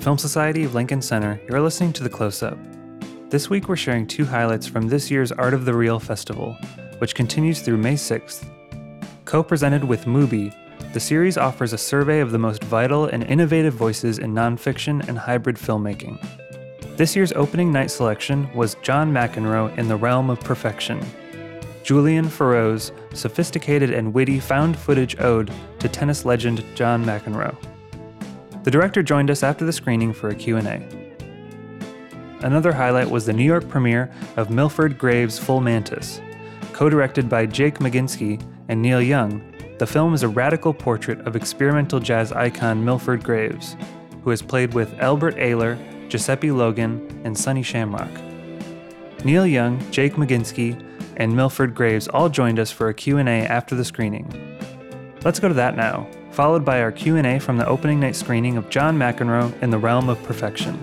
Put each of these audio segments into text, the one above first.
Film Society of Lincoln Center, you're listening to The Close Up. This week we're sharing two highlights from this year's Art of the Real Festival, which continues through May 6th. Co presented with Mubi, the series offers a survey of the most vital and innovative voices in nonfiction and hybrid filmmaking. This year's opening night selection was John McEnroe in the Realm of Perfection, Julien Faraut's sophisticated and witty found footage ode to tennis legend John McEnroe. The director joined us after the screening for a Q&A. Another highlight was the New York premiere of Milford Graves' Full Mantis. Co-directed by Jake Meginsky and Neil Young, the film is a radical portrait of experimental jazz icon Milford Graves, who has played with Albert Ayler, Giuseppe Logan, and Sonny Sharrock. Neil Young, Jake Meginsky, and Milford Graves all joined us for a Q&A after the screening. Let's go to that now followed by our Q&A from the opening night screening of John McEnroe in the Realm of Perfection.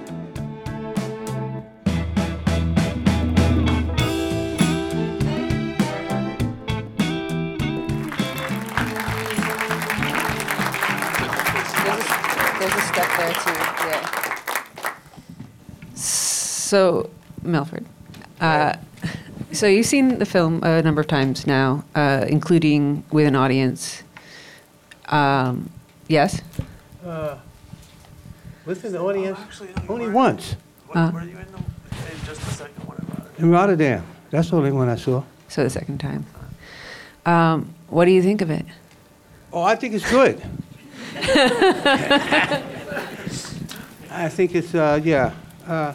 So, Milford. Uh, so you've seen the film a number of times now, uh, including with an audience. Um, yes? Uh, Within the audience, only once, Uh, Were you in the, in just the second one about it? in Rotterdam. That's the only one I saw. so the second time. Um, what do you think of it? Oh, I think it's good. I think it's, uh, yeah, uh,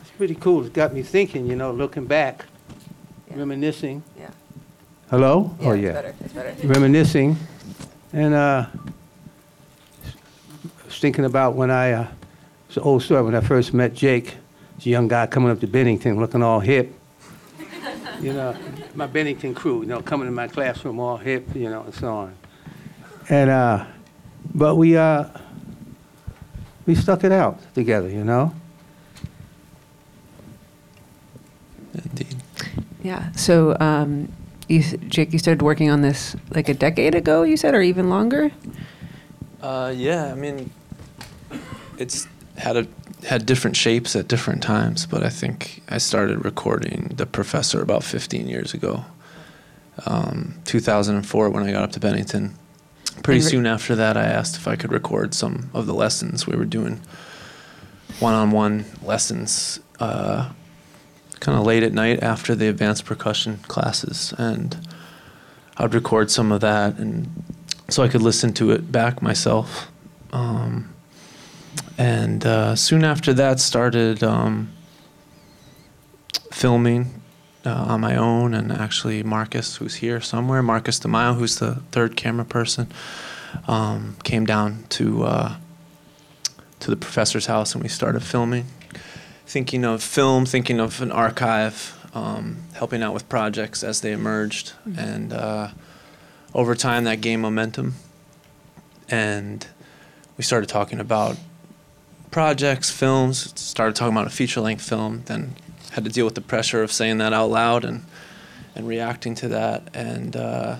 it's pretty cool. It's got me thinking, you know, looking back, Yeah. reminiscing. Yeah. Hello? oh, it's yeah. better. It's better. Reminiscing. And uh, I was thinking about when I, uh, it's an old story, when I first met Jake, this young guy coming up to Bennington looking all hip. You know, my Bennington crew, you know, coming to my classroom all hip, you know, and so on. And, uh, but we, uh, we stuck it out together, you know? Indeed. Yeah. So, um, you, Jake, you started working on this like a decade ago, you said, or even longer? Uh, yeah, I mean, it's had a had different shapes at different times, but I think I started recording The Professor about 15 years ago, um, 2004 when I got up to Bennington. Pretty re- soon after that, I asked if I could record some of the lessons we were doing, one-on-one lessons, uh, kind of late at night after the advanced percussion classes, and I'd record some of that and so I could listen to it back myself. Um, and uh, soon after that, started um, filming uh, on my own. And actually, Marcus, who's here somewhere, Marcus DeMaio, who's the third camera person, um, came down to uh, to the professor's house, and we started filming. Thinking of film, thinking of an archive, um, helping out with projects as they emerged, and. Uh, over time that gained momentum. And we started talking about projects films started talking about a feature-length film then had to deal with the pressure of saying that out loud and and reacting to that. And uh,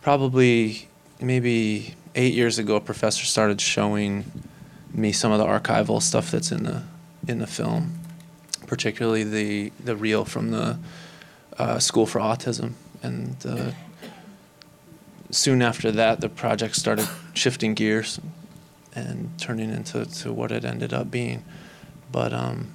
probably maybe eight years ago a professor started showing me some of the archival stuff that's in the in the film particularly the the reel from the uh, school for autism and uh, soon after that, the project started shifting gears and turning into to what it ended up being. But um,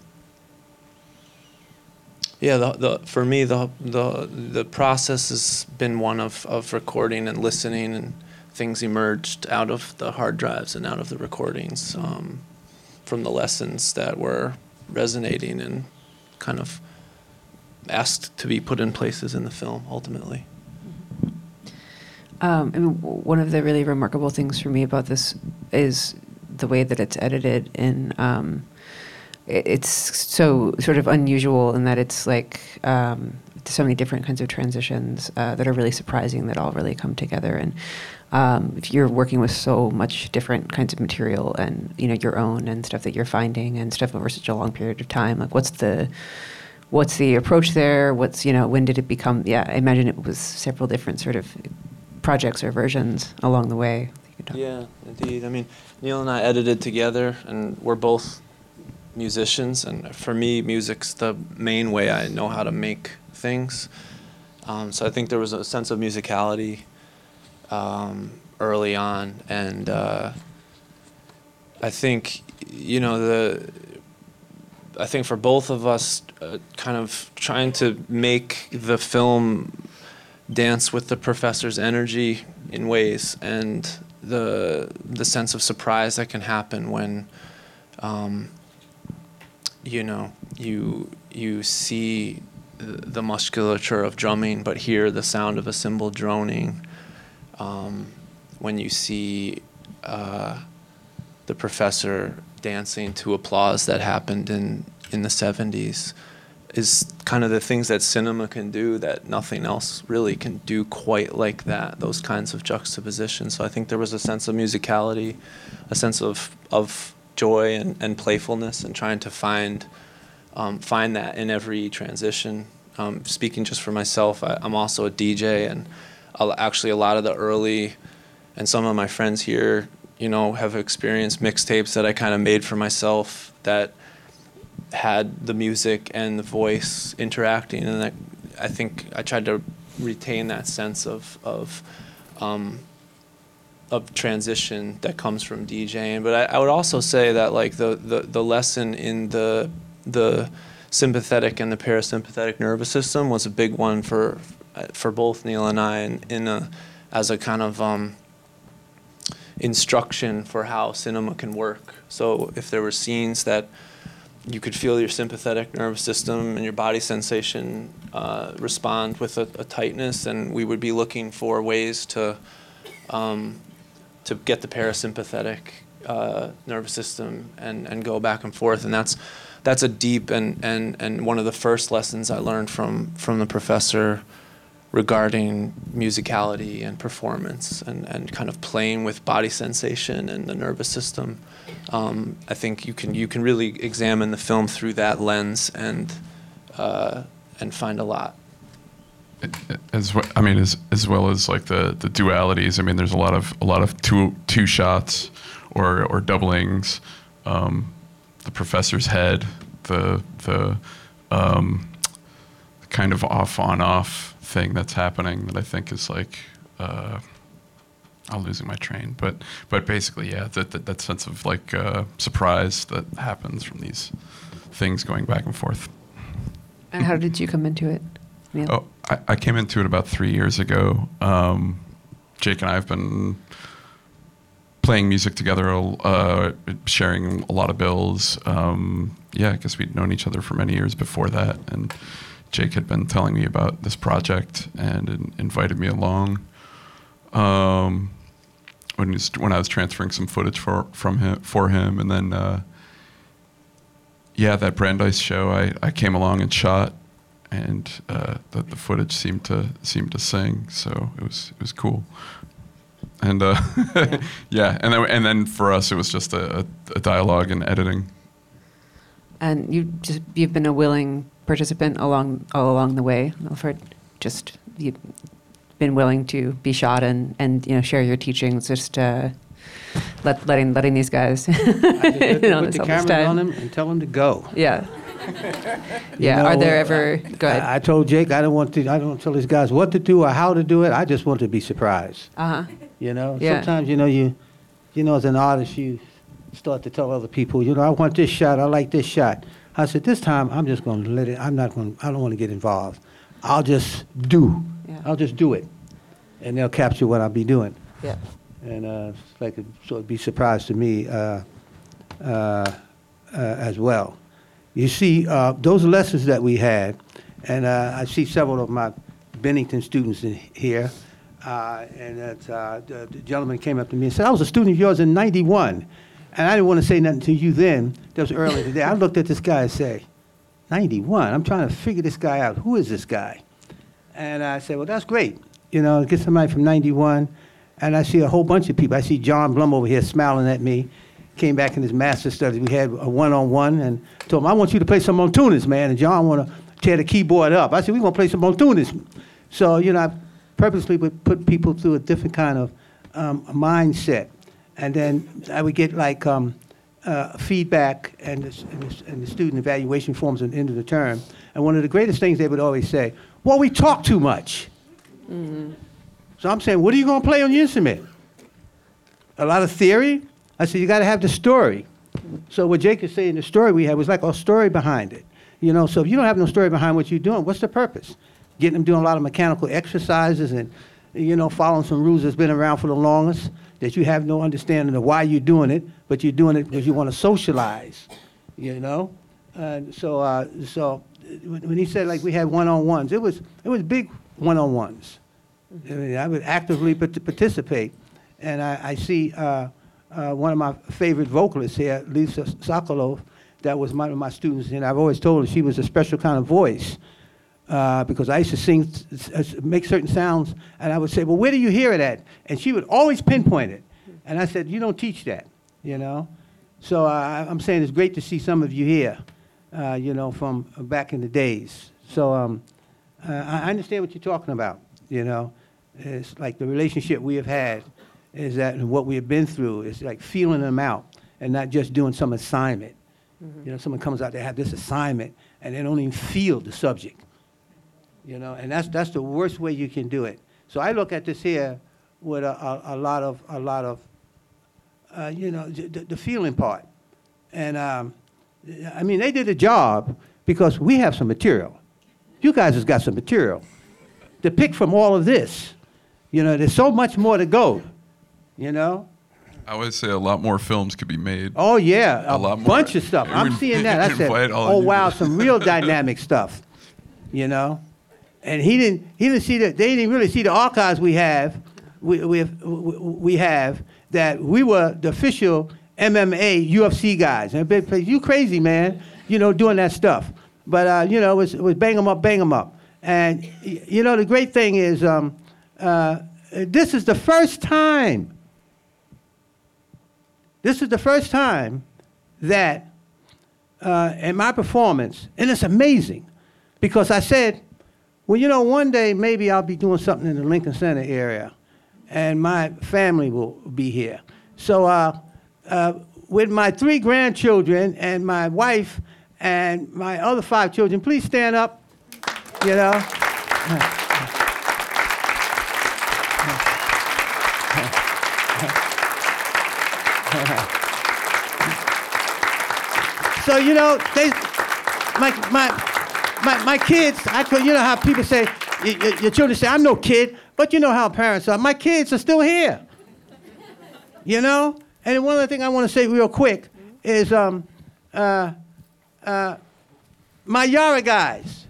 yeah, the, the for me the the the process has been one of, of recording and listening, and things emerged out of the hard drives and out of the recordings um, from the lessons that were resonating and kind of asked to be put in places in the film ultimately. Um, I mean, one of the really remarkable things for me about this is the way that it's edited, and um, it's so sort of unusual in that it's like um, so many different kinds of transitions uh, that are really surprising that all really come together. And um, if you're working with so much different kinds of material and you know your own and stuff that you're finding and stuff over such a long period of time, like what's the what's the approach there? What's you know when did it become? Yeah, I imagine it was several different sort of projects or versions along the way. Yeah, indeed. I mean, Neil and I edited together, and we're both musicians. And for me, music's the main way I know how to make things. Um, so I think there was a sense of musicality um, early on, and uh, I think you know the. I think for both of us, uh, kind of trying to make the film dance with the professor's energy in ways, and the the sense of surprise that can happen when, um, you know, you you see the musculature of drumming, but hear the sound of a cymbal droning. Um, when you see uh, the professor dancing to applause that happened in, in the 70s is kind of the things that cinema can do that nothing else really can do quite like that, those kinds of juxtapositions. So I think there was a sense of musicality, a sense of, of joy and, and playfulness, and trying to find um, find that in every transition. Um, speaking just for myself, I, am also a DJ, and actually a lot of the early, and some of my friends here, you know, have experienced mixtapes that I kind of made for myself that had the music and the voice interacting, and I, I think I tried to retain that sense of of um, of transition that comes from DJing. But I, I would also say that like the, the, the lesson in the the sympathetic and the parasympathetic nervous system was a big one for for both Neil and I in, in a, as a kind of um, instruction for how cinema can work. So if there were scenes that you could feel your sympathetic nervous system and your body sensation uh, respond with a, a, tightness, and we would be looking for ways to um, to get the parasympathetic uh, nervous system and, and go back and forth, and that's that's a deep and, and, and one of the first lessons I learned from, from the professor regarding musicality and performance and, and kind of playing with body sensation and the nervous system. Um, I think you can you can really examine the film through that lens and uh, and find a lot. As well, I mean, as as well as like the the dualities. I mean, there's a lot of a lot of two two shots or or doublings. Um, the professor's head, the the um, kind of off on off thing that's happening that I think is like uh, I'm losing my train, but but basically, yeah, that that, that sense of like uh, surprise that happens from these things going back and forth. And how did you come into it, Neil? Oh, I, I came into it about three years ago. Um, Jake and I have been playing music together, uh, sharing a lot of bills. Um, yeah, I guess we'd known each other for many years before that, and Jake had been telling me about this project and in, invited me along. Um, when, was, when I was transferring some footage for from him for him, and then uh, yeah, that Brandeis show, I, I came along and shot, and uh, the, the footage seemed to seemed to sing, so it was it was cool and uh, yeah. yeah. and then and then for us it was just a, a, dialogue and editing. And you just you've been a willing participant along all along the way, Alfred. Just you've been willing to be shot and and you know share your teachings. Just uh, let, letting letting these guys you know, put the camera on them and tell them to go. Yeah. yeah. Know, Are there ever? Go ahead. I, I, told Jake I don't want to. I don't tell these guys what to do or how to do it. I just want to be surprised. Uh huh. You know, yeah. sometimes you know you, you know, as an artist, you start to tell other people, you know, I want this shot, I like this shot. I said, this time I'm just going to let it. I'm not going. to, I don't want to get involved. I'll just do. Yeah. I'll just do it, and they'll capture what I'll be doing. Yeah. And uh, it's like so it'd be surprise to me uh, uh, uh, as well. You see, uh, those lessons that we had, and uh, I see several of my Bennington students in here. Uh, and that, uh, the, the, gentleman came up to me and said, I was a student of yours in 91. And I didn't want to say nothing to you then. That was earlier today. I looked at this guy and said, 91? I'm trying to figure this guy out. Who is this guy? And I said, well, that's great. You know, get somebody from 91. And I see a whole bunch of people. I see John Blum over here smiling at me. Came back in his master studies. We had a one-on-one and told him, I want you to play some montunos, man. And John want to tear the keyboard up. I said, we're going to play some montunos. So, you know, I purposely would put people through a different kind of um, mindset. And then I would get like um, uh, feedback and the, and, the, and the student evaluation forms at the end of the term. And one of the greatest things they would always say, "Well, we talk too much." So I'm saying, what are you going to play on your instrument? A lot of theory? I said, you got to have the story. So what Jake is saying, the story we had was like a story behind it. You know, so if you don't have no story behind what you're doing, what's the purpose? Getting them doing a lot of mechanical exercises and, you know, following some rules that's been around for the longest, that you have no understanding of why you're doing it, but you're doing it because you want to socialize, you know? And so, uh, so when he said like we had one-on-ones, it was, it was big one-on-ones. I mean, I would actively part- participate. And I, I see uh, uh, one of my favorite vocalists here, Lisa Sokolov, that was one of my students, and I've always told her she was a special kind of voice. Uh, because I used to sing, s- make certain sounds, and I would say, "Well, where do you hear it at?" And she would always pinpoint it. And I said, "You don't teach that, you know." So uh, I'm saying it's great to see some of you here, uh, you know, from back in the days. So um, uh, I understand what you're talking about. You know, it's like the relationship we have had is that and what we have been through is like feeling them out and not just doing some assignment. You know, someone comes out they have this assignment and they don't even feel the subject. You know, and that's that's the worst way you can do it. So I look at this here with a, a, a lot of a lot of uh, you know the, the feeling part, and um, I mean they did a job because we have some material. You guys has got some material to pick from all of this. You know, there's so much more to go. You know. I would say a lot more films could be made. Oh yeah, a, A lot more. bunch of stuff. I'm seeing that. I said, invite all of oh wow, some real dynamic stuff. You know, and he didn't. He didn't see that. They didn't really see the archives we have. We we we have that we were the official MMA UFC guys. And say, you crazy man, you know, doing that stuff. But uh, you know, it was, it was bang 'em up, bang 'em up. And you know, the great thing is, um, uh, this is the first time. This is the first time that uh, in my performance, and it's amazing because I said, well, you know, one day maybe I'll be doing something in the Lincoln Center area and my family will be here. So, uh, uh, with my three grandchildren and my wife and my other five children, please stand up, you know. So you know, they, my my my my kids. I could, you know how people say, y- y- your children say, "I'm no kid," but you know how parents are. My kids are still here. You know, and one other thing I want to say real quick is, um, uh, uh, my Yara guys.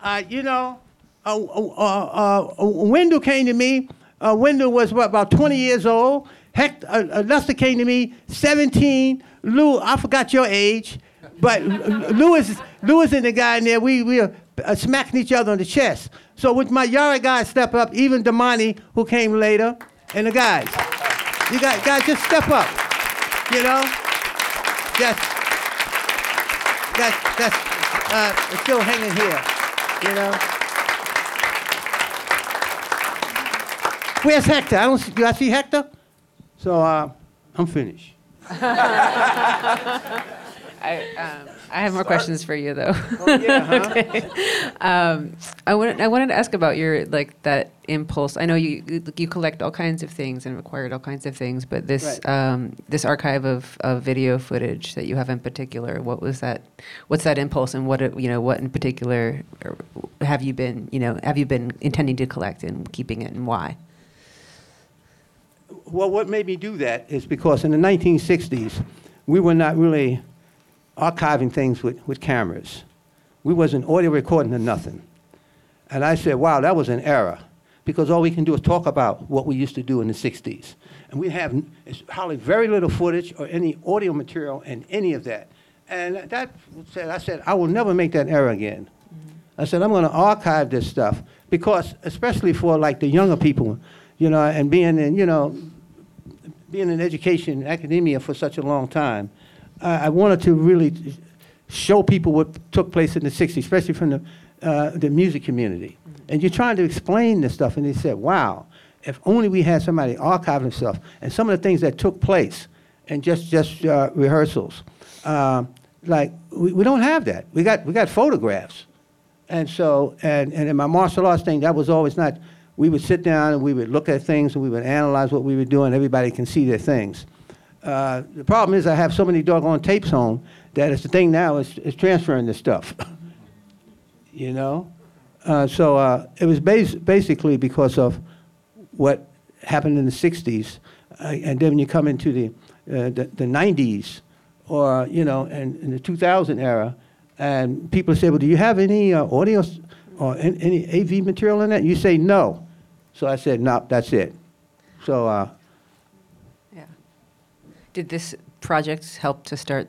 Uh, you know, uh, uh, uh, Wendell came to me. Wendell was what, about 20 years old. Hector, Lester came to me, 17. Lou, I forgot your age, but Lewis, Lewis and the guy in there, we we were uh, smacking each other on the chest. So with my Yara guys step up, even Damani, who came later, and the guys, you guys, guys just step up, you know, just that's that's uh, still hanging here, you know. Where's Hector? I don't see, do I see Hector? So uh, I'm finished. I, um, I have more questions for you though. Oh yeah, huh? um, I wanted I wanted to ask about your like that impulse. I know you you- collect all kinds of things and acquired all kinds of things, but this Right. um, this archive of, of video footage that you have in particular, what was that? What's that impulse, and what it- you know what in particular er, have you been you know have you been intending to collect and keeping it, and why? Well, what made me do that is because in the 1960s, we were not really archiving things with, with cameras. We wasn't audio recording or nothing. And I said, wow, that was an error. Because all we can do is talk about what we used to do in the 60s. And we have hardly very little footage or any audio material and any of that. And that said, I said, I will never make that error again. Mm-hmm. I said, I'm going to archive this stuff because, especially for like the younger people, you know, and being in, you know, being in education, academia for such a long time, I wanted to really show people what took place in the 60s, especially from the, uh, the music community. And you're trying to explain this stuff, and they said, wow. if only we had somebody archiving stuff and some of the things that took place and just just uh, rehearsals. Um, like we, we don't have that. We got we got photographs, and so and and in my martial arts thing, that was always not. We would sit down and we would look at things and we would analyze what we were doing. Everybody can see their things. Uh, the problem is I have so many doggone tapes home that it's the thing now is, is transferring this stuff. you know, uh, so uh, it was bas- basically because of what happened in the '60s, uh, and then when you come into the uh, the, the 90s, or you know, and in the 2000 era, and people say, "Well, do you have any audio or an- any AV material in that?" You say no. So I said, "No, that's it." So. Did this project help to start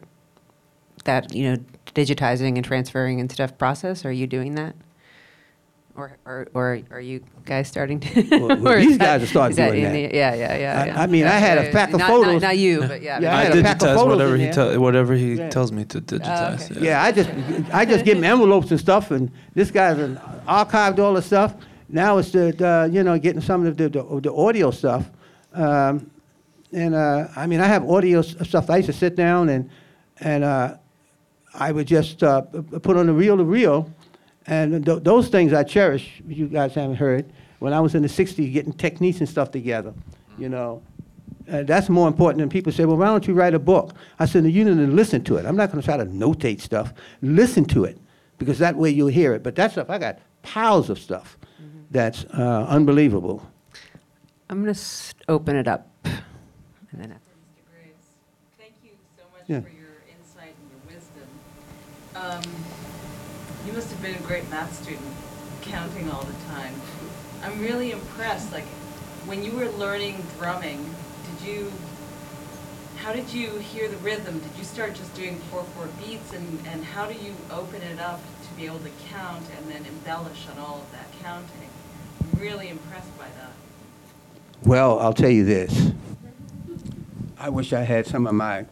that, you know, digitizing and transferring and stuff process? Are you doing that? Or, or, or are you guys starting to? Well, well, these guys have started is that doing that. the- Yeah, yeah, yeah. I- yeah. I mean, I had a pack of not- photos. Not, not you, but yeah. Yeah, I I had a pack of digitize photos whatever he there. tell whatever he Yeah. tells me to digitize. okay. Yeah, I just I just give him envelopes and stuff, and this guy's an- archived all the stuff. Now it's the, the you know getting some of the the, the audio stuff, um, and uh, I mean I have audio s- stuff. I used to sit down and and uh, I would just uh, put on the reel to reel, and th- those things I cherish. You guys haven't heard when I was in the '60s getting techniques and stuff together, you know. Uh, that's more important than people say, well, why don't you write a book? I said, you need to listen to it. I'm not going to try to notate stuff. Listen to it, because that way you'll hear it. But that stuff, I got piles of stuff that's uh, unbelievable. I'm going to open it up. And then, Mr. Graves, thank you so much Yeah. for your insight and your wisdom. Um, You must have been a great math student, counting all the time. I'm really impressed, like, when you were learning drumming, did you, how did you hear the rhythm? Did you start just doing four-four beats, and, and how do you open it up to be able to count and then embellish on all of that counting? I'm really impressed by that. Well, I'll tell you this. I wish I had some of my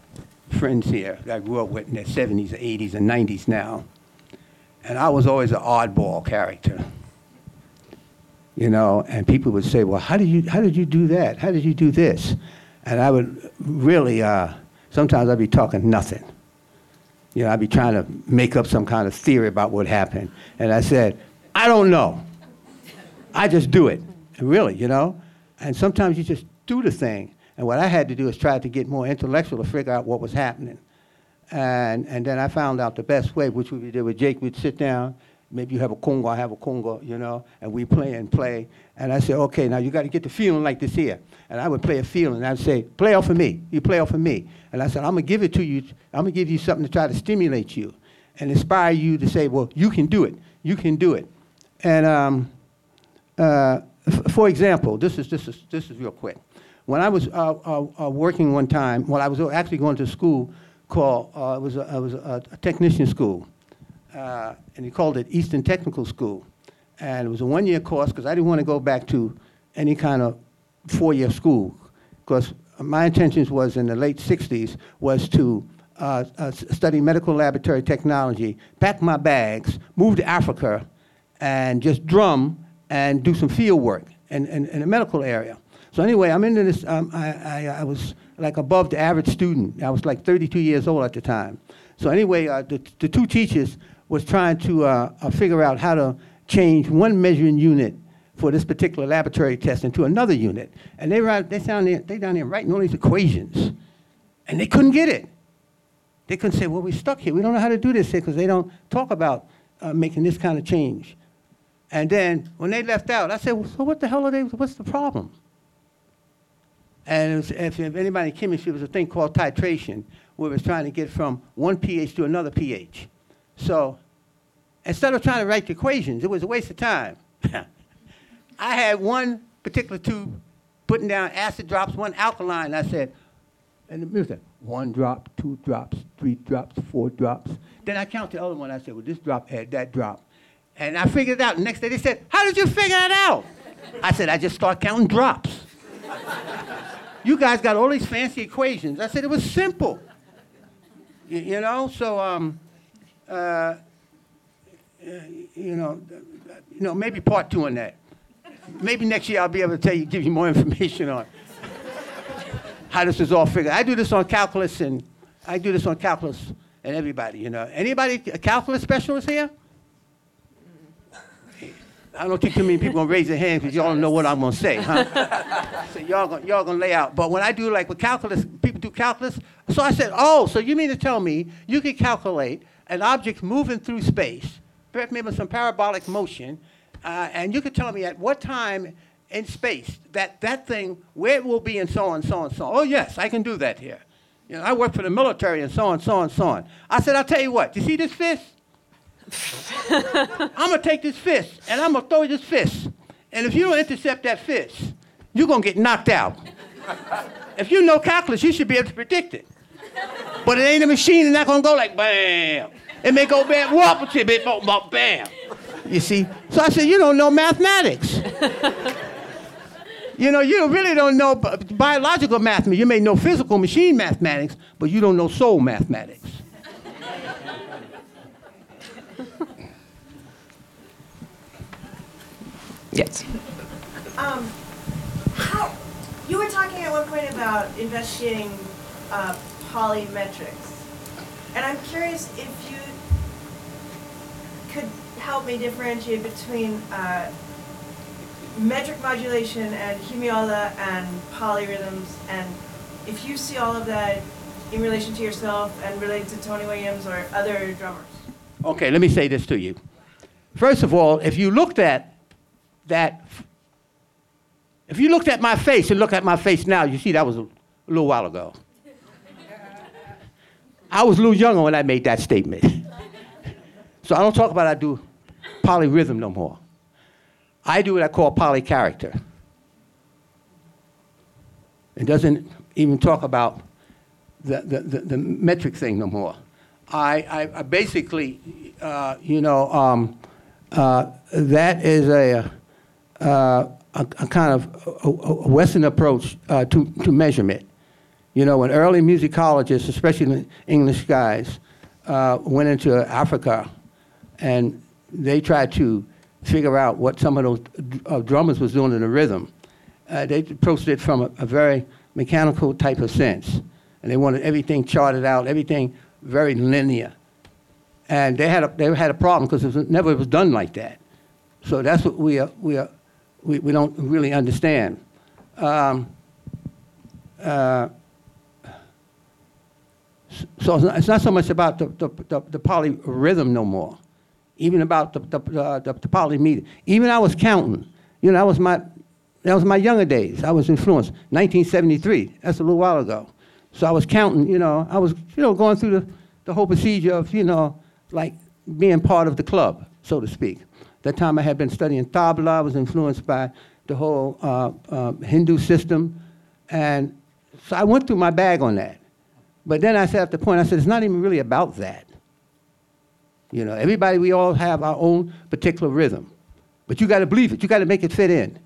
friends here that I grew up with in their 70s, 80s, and 90s now. And I was always an oddball character. You know, and people would say, well, how did you, how did you do that? How did you do this? And I would really, uh, sometimes I'd be talking nothing. You know, I'd be trying to make up some kind of theory about what happened. And I said, I don't know. I just do it. Really, you know? And sometimes you just do the thing. And what I had to do is try to get more intellectual to figure out what was happening. And, and then I found out the best way, which we did with Jake. We'd sit down, maybe you have a conga, I have a conga, you know, and we play and play. And I said, okay, now you got to get the feeling like this here. And I would play a feeling. And I'd say, play off of me. You play off of me. And I said, I'm going to give it to you. I'm going to give you something to try to stimulate you and inspire you to say, well, you can do it. You can do it. And um, uh, f- for example, this is, this, is, this is real quick. When I was uh, uh, uh, working one time, well, I was actually going to school called, uh, it was, a, it was a, technician school, uh, and he called it Eastern Technical School. And it was a one-year course because I didn't want to go back to any kind of four-year school because my intentions was in the late 60s was to uh, uh, study medical laboratory technology, pack my bags, move to Africa, and just drum and do some field work in, in, in the medical area. So anyway, I'm into this. Um, I, I, I was like above the average student. I was like 32 years old at the time. So anyway, uh, the, the two teachers was trying to uh, uh, figure out how to change one measuring unit for this particular laboratory test into another unit. And they were they down there, they down there writing all these equations, and they couldn't get it. They couldn't say, "Well, we're stuck here. We don't know how to do this here because they don't talk about uh, making this kind of change." And then when they left out, I said, well, "So what the hell are they? What's the problem?" And was, if, if anybody in chemistry, it was a thing called titration, where it was trying to get from one pH to another pH. So instead of trying to write the equations, it was a waste of time. I had one particular tube putting down acid drops, one alkaline. I said, and the music, one drop, two drops, three drops, four drops. Then I count the other one. I said, well, this drop had that drop. And I figured it out. The next day they said, how did you figure it out? I said, I just start counting drops. you guys got all these fancy equations. I said, it was simple. You, you know, so, um, uh, you know, you know, maybe part two on that. maybe next year I'll be able to tell you, give you more information on how this is all figured. I do this on calculus and I do this on calculus and everybody, you know. Anybody a calculus specialist here? I don't think too many people gonna raise their hands because y'all don't know what I'm gonna say, huh? so y'all gonna, y'all gonna lay out. But when I do like with calculus, people do calculus. So I said, oh, so you mean to tell me you can calculate an object moving through space, perhaps maybe some parabolic motion, uh, and you could tell me at what time in space that that thing where it will be and so on, so on, so on. Oh yes, I can do that here. You know, I work for the military and so on, so on, so on. I said, I'll tell you what. You see this fist? I'm gonna take this fist and I'm gonna throw this fist. And if you don't intercept that fist, you're gonna get knocked out. if you know calculus, you should be able to predict it. But it ain't a machine, it's not gonna go like bam. It may go bam, whoop, bam, bam. You see? So I said, you don't know mathematics. you know, you really don't know biological mathematics. You may know physical machine mathematics, but you don't know soul mathematics. Yes. Um, how, you were talking at one point about investigating uh, polymetrics. And I'm curious if you could help me differentiate between uh, metric modulation and hemiola and polyrhythms, and if you see all of that in relation to yourself and related to Tony Williams or other drummers. Okay, let me say this to you. First of all, if you looked at that if you looked at my face and look at my face now, you see that was a, little while ago. I was a little younger when I made that statement. so I don't talk about I do polyrhythm no more. I do what I call polycharacter. It doesn't even talk about the, the, the, the metric thing no more. I, I, I basically, uh, you know, um, uh, that is a, uh, a, a, kind of a, a Western approach uh, to, to measurement. You know, when early musicologists, especially English guys, uh, went into Africa and they tried to figure out what some of those uh, drummers was doing in the rhythm, uh, they approached it from a, a, very mechanical type of sense. And they wanted everything charted out, everything very linear. And they had a, they had a problem because it was, never was done like that. So that's what we are, we are we, we don't really understand. Um, uh, so it's not, it's not, so much about the, the, the, the polyrhythm no more, even about the, the, the, the. Even I was counting. You know, that was my, that was my younger days. I was influenced. 1973, that's a little while ago. So I was counting, you know, I was, you know, going through the, the whole procedure of, you know, like being part of the club, so to speak. That time I had been studying tabla. I was influenced by the whole uh, uh, Hindu system. And so I went through my bag on that. But then I said at the point, I said, it's not even really about that. You know, everybody, we all have our own particular rhythm. But you got to believe it. You got to make it fit in.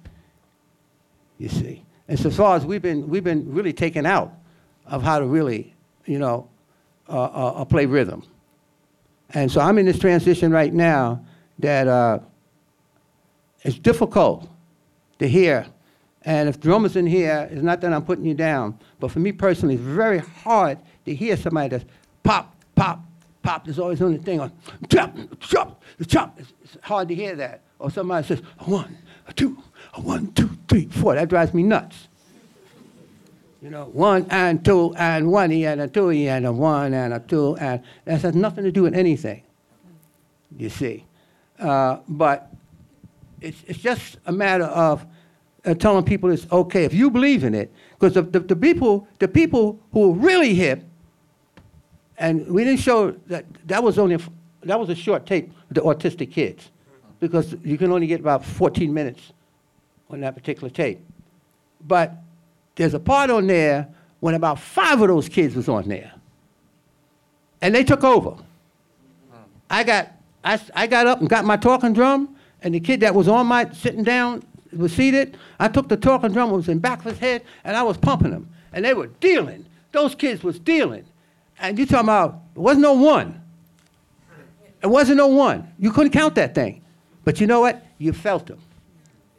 You see. And so far as we've been, we've been really taken out of how to really, you know, uh, uh, uh play rhythm. And so I'm in this transition right now that uh, it's difficult to hear. And if drummers in here, it's not that I'm putting you down, but for me personally, it's very hard to hear somebody that's pop, pop, pop. There's always on the thing on chop, chop, chop. It's, it's hard to hear that. Or somebody says a one, a two, a one, two, three, four. That drives me nuts. You know, one and two and one and a two and a one and a two and that has nothing to do with anything. You see. Uh, but it's, it's just a matter of uh, telling people it's okay if you believe in it. Because the, the, the, people, the people who are really hip, and we didn't show that that was only that was a short tape the autistic kids, because you can only get about 14 minutes on that particular tape. But there's a part on there when about five of those kids was on there, and they took over. I got I, I got up and got my talking drum, and the kid that was on my sitting down was seated. I took the talking drum, was in back of his head, and I was pumping him. And they were dealing. Those kids was dealing. And you talking about, it wasn't no one. It wasn't no one. You couldn't count that thing. But you know what? You felt them.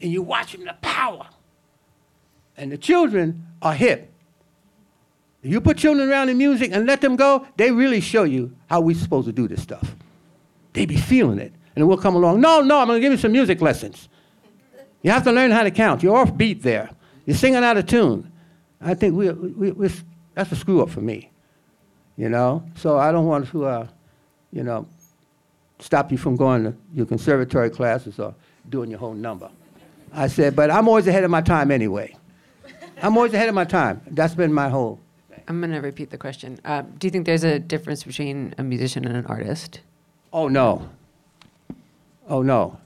and you watch them, the power. And the children are hip. You put children around the music and let them go, they really show you how we're supposed to do this stuff. They be feeling it. And we'll come along, no, no, I'm gonna give you some music lessons. You have to learn how to count. You're off beat there. You're singing out of tune. I think we, we, we that's a screw up for me, you know? So I don't want to, uh, you know, stop you from going to your conservatory classes or doing your whole number. I said, but I'm always ahead of my time anyway. I'm always ahead of my time. That's been my whole. I'm going to repeat the question. Uh, do you think there's a difference between a musician and an artist? Oh, no. Oh, no.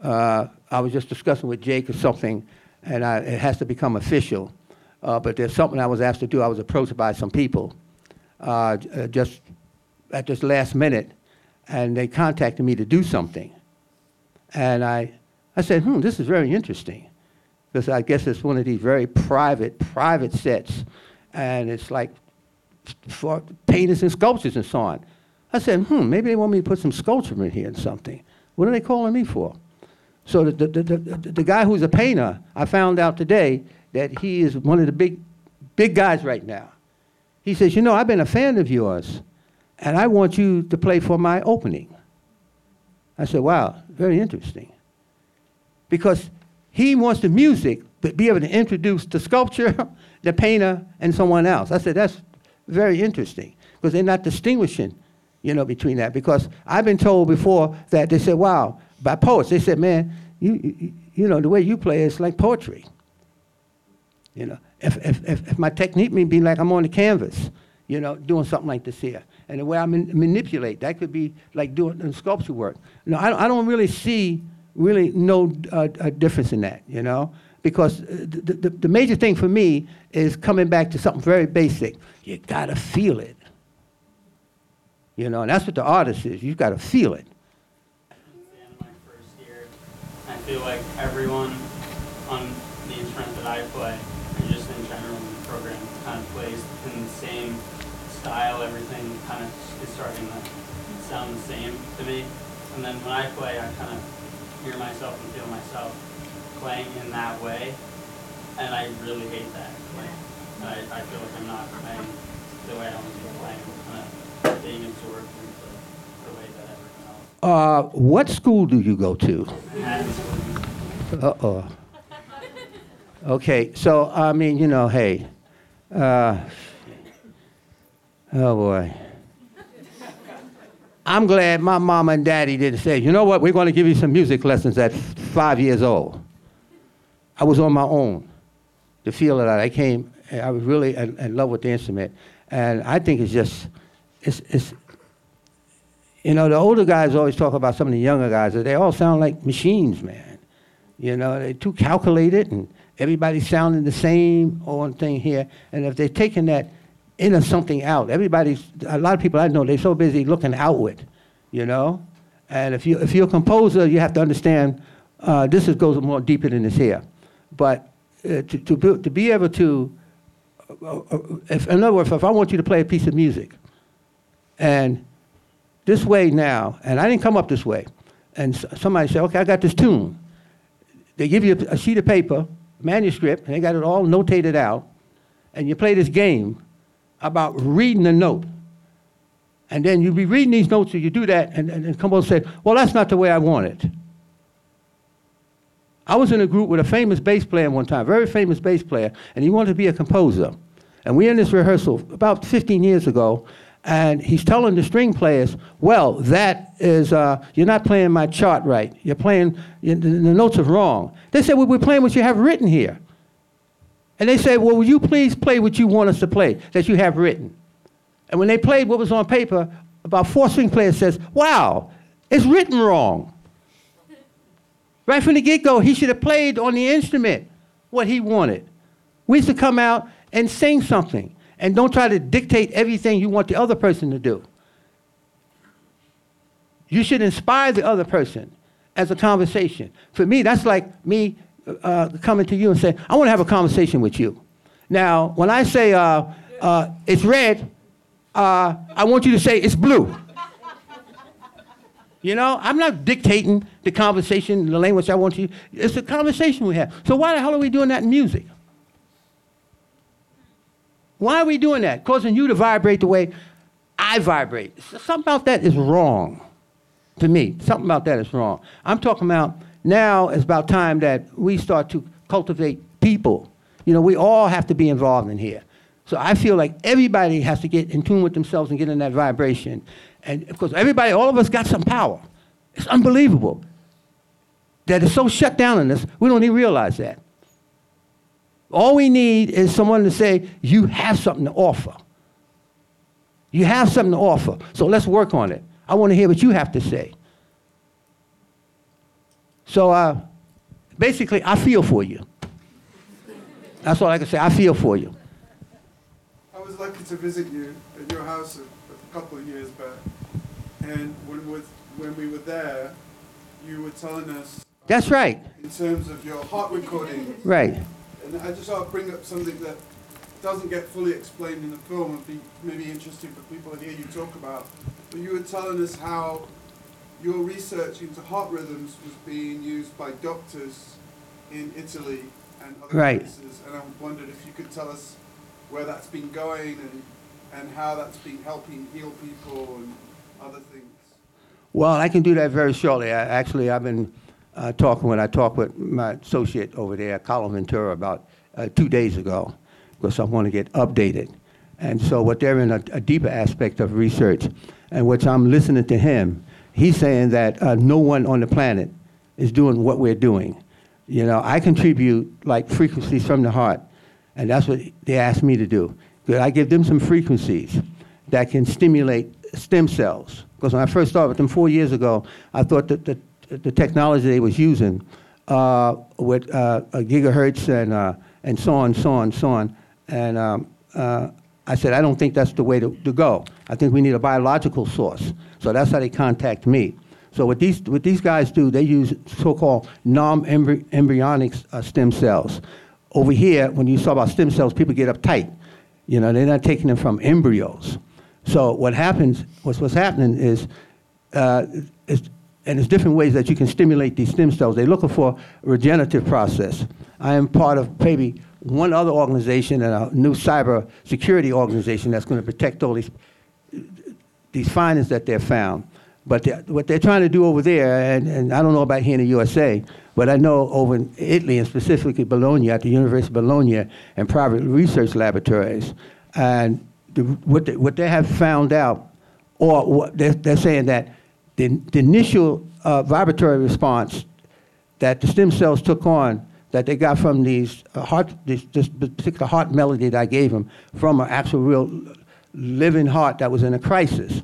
Uh, I was just discussing with Jake or something, and I, it has to become official. Uh, but there's something I was asked to do. I was approached by some people uh, uh, just at this last minute, and they contacted me to do something. And I, I said, hmm, this is very interesting. Because I guess it's one of these very private, private sets. And it's like for painters and sculptors and so on. I said, hmm, maybe they want me to put some sculpture in here and something. What are they calling me for? So the, the, the, the, the guy who's a painter, I found out today that he is one of the big, big guys right now. He says, you know, I've been a fan of yours, and I want you to play for my opening. I said, wow, very interesting. Because he wants the music, but be able to introduce the sculpture, the painter, and someone else. I said, that's very interesting, because they're not distinguishing, you know, between that. Because I've been told before that they said, wow, by poets, they said, man, you, you, you know, the way you play is like poetry. You know, if, if, if, if my technique may be like I'm on the canvas, you know, doing something like this here. And the way I man- manipulate, that could be like doing sculpture work. No, I, don't- I don't really see really no uh, uh, difference in that, you know, because uh, the, the, the major thing for me is coming back to something very basic. You gotta feel it. You know, and that's what the artist is. You've gotta feel it. My first year. I feel like everyone on the instrument that I play, and just in general in the program, kind of plays in the same style. Everything kind of is starting to sound the same to me. And then when I play, I kind of hear myself and feel myself playing in that way. And I really hate that. Like, I, I feel like I'm not playing the way I want to be playing, being absorbed into the way that. Uh, what school do you go to? Uh-oh. Okay, so, I mean, you know, hey, uh, oh boy. I'm glad my mama and daddy didn't say, you know what, we're going to give you some music lessons at five years old. I was on my own to feel it out. I came, I was really in, in love with the instrument. And I think it's just, it's, it's, you know, the older guys always talk about some of the younger guys, they all sound like machines, man. You know, they're too calculated and everybody's sounding the same on thing here. And if they're taking that inner something out, everybody's, a lot of people I know, they're so busy looking outward, you know? And if, you, if you're a composer, you have to understand uh, this is, goes more deeper than this here. But uh, to, to, be, to be able to, uh, uh, if, in other words, if I want you to play a piece of music, and this way now, and I didn't come up this way, and somebody said, okay, I got this tune. They give you a, sheet of paper, manuscript, and they got it all notated out, and you play this game about reading a note. And then you be reading these notes, and you do that, and, and, and come on and say, well, that's not the way I want it. I was in a group with a famous bass player one time, very famous bass player, and he wanted to be a composer. And we were in this rehearsal about 15 years ago, and he's telling the string players, well, that is, uh, you're not playing my chart right. You're playing, you, the, the notes are wrong. They said, well, we're playing what you have written here. And they said, well, will you please play what you want us to play, that you have written? And when they played what was on paper, about four string players says, wow, it's written wrong. Right from the get-go, he should have played on the instrument what he wanted. We used to come out and sing something, and don't try to dictate everything you want the other person to do. You should inspire the other person as a conversation. For me, that's like me uh, coming to you and saying, I want to have a conversation with you. Now, when I say uh, uh, it's red, uh, I want you to say it's blue. You know, I'm not dictating the conversation, the language I want you. It's a conversation we have. So why the hell are we doing that in music? Why are we doing that? Causing you to vibrate the way I vibrate. Something about that is wrong to me. Something about that is wrong. I'm talking about now it's about time that we start to cultivate people. You know, we all have to be involved in here. So I feel like everybody has to get in tune with themselves and get in that vibration. And of course, everybody, all of us got some power. It's unbelievable that it's so shut down in us, we don't even realize that. All we need is someone to say, you have something to offer. You have something to offer. So let's work on it. I want to hear what you have to say. So uh, basically, I feel for you. That's all I can say. I feel for you. I was lucky to visit you at your house a, a couple of years back, and when, with, when we were there, you were telling us That's right. in terms of your heart recording, Right. And I just want to bring up something that doesn't get fully explained in the film and be maybe interesting for people to hear you talk about. But you were telling us how your research into heart rhythms was being used by doctors in Italy and other Right. places, and I wondered if you could tell us where that's been going and, and how that's been helping heal people and other things. Well, I can do that very shortly. I, actually, I've been uh, talking when I talked with my associate over there, Carlo Ventura, about uh, two days ago, because I want to get updated. And so, what they're in a, a deeper aspect of research, and which I'm listening to him, he's saying that uh, no one on the planet is doing what we're doing. You know, I contribute like frequencies from the heart, and that's what they asked me to do. I give them some frequencies that can stimulate stem cells. Because when I first started with them four years ago, I thought that the, the technology they was using uh, with uh, uh, gigahertz and, uh, and so on, so on, so on, and um, uh, I said, I don't think that's the way to, to go. I think we need a biological source. So that's how they contact me. So what these, what these guys do, they use so-called non-embryonic stem cells. Over here, when you talk about stem cells, people get uptight. You know, they're not taking them from embryos. So what happens, what's, what's happening is, uh, is, and there's different ways that you can stimulate these stem cells. They're looking for a regenerative process. I am part of maybe one other organization and a new cyber security organization that's going to protect all these, these findings that they've found. But they're, what they're trying to do over there, and, and I don't know about here in the USA, but I know over in Italy and specifically Bologna, at the University of Bologna and private research laboratories, and the, what, they, what they have found out, or what they're, they're saying that the, the initial uh, vibratory response that the stem cells took on that they got from these uh, heart, this, this particular heart melody that I gave them from an actual real living heart that was in a crisis,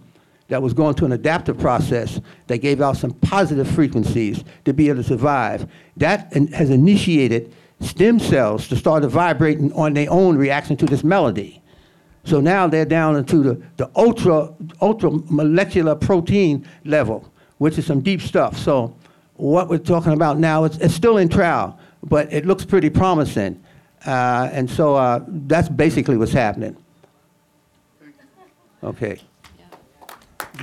that was going through an adaptive process that gave out some positive frequencies to be able to survive. That in- has initiated stem cells to start vibrating on their own reaction to this melody. So now they're down into the, the ultra, ultra molecular protein level, which is some deep stuff. So what we're talking about now, it's, it's still in trial, but it looks pretty promising. Uh, and so uh, that's basically what's happening. Okay.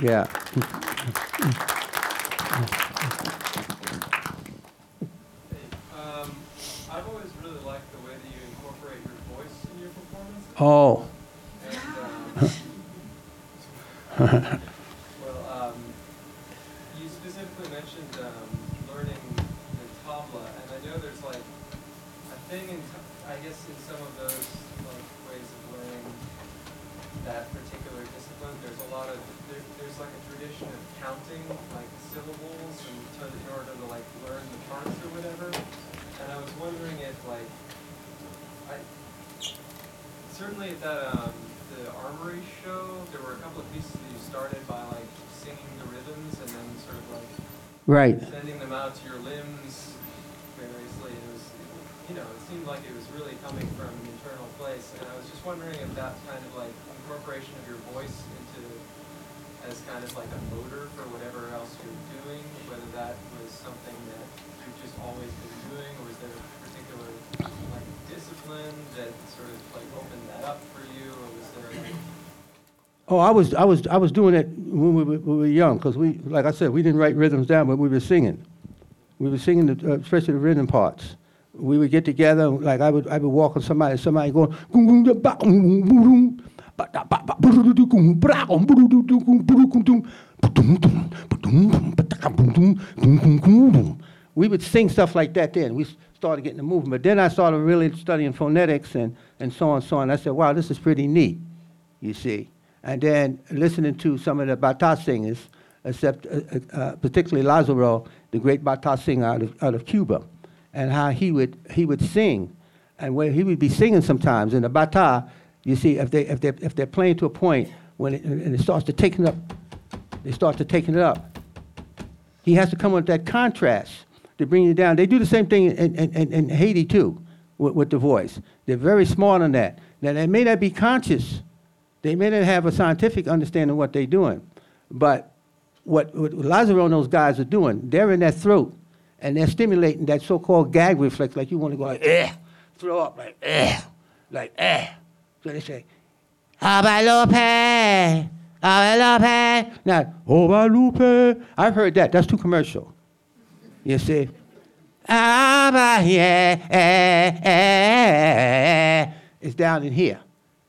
Yeah. Um, I've always really liked the way that you incorporate your voice in your performance. Oh, well, um, you specifically mentioned um, learning the tabla, and I know there's like a thing in, I guess, in some of those like ways of learning that particular discipline. There's a lot of there, there's like a tradition of counting like syllables and to, in order to like learn the parts or whatever. And I was wondering if like I certainly that um, the armory show, there were a couple of pieces that you started by like singing the rhythms and then sort of like right. sending them out to your limbs variously. It was, you know, it seemed like it was really coming from an internal place, and I was just wondering if that kind of like incorporation of your voice into as kind of like a motor for whatever else you're doing, whether that was something that you've just always been doing, or is there a particular like discipline that sort of like opened that up for you, Oh, I was, I was, I was doing it when we were, we were young, because we, like I said, we didn't write rhythms down, but we were singing. We were singing, the, uh, especially the rhythm parts. We would get together, like I would, I would walk on somebody, somebody going. We would sing stuff like that then. We started getting the movement. But then I started really studying phonetics and, and so on and so on. I said, wow, this is pretty neat, you see. And then listening to some of the Bata singers, except uh, uh, uh, particularly Lazaro, the great Bata singer out of, out of Cuba, and how he would, he would sing. And where he would be singing sometimes in the Bata, you see, if, they, if, they, if they're playing to a point when it, and it starts to taking up, they start to taking it up. He has to come with that contrast to bring you down. They do the same thing in, in, in, in Haiti too, with, with the voice. They're very smart on that. Now they may not be conscious, they may not have a scientific understanding of what they're doing, but what, what Lazaro and those guys are doing, they're in that throat, and they're stimulating that so-called gag reflex, like you want to go like, eh, throw up, like, eh, like, eh. So they say, Abalope, Abalope. Now, Obalupe. I've heard that. That's too commercial. You see? Abba, yeah, eh, eh. It's down in here.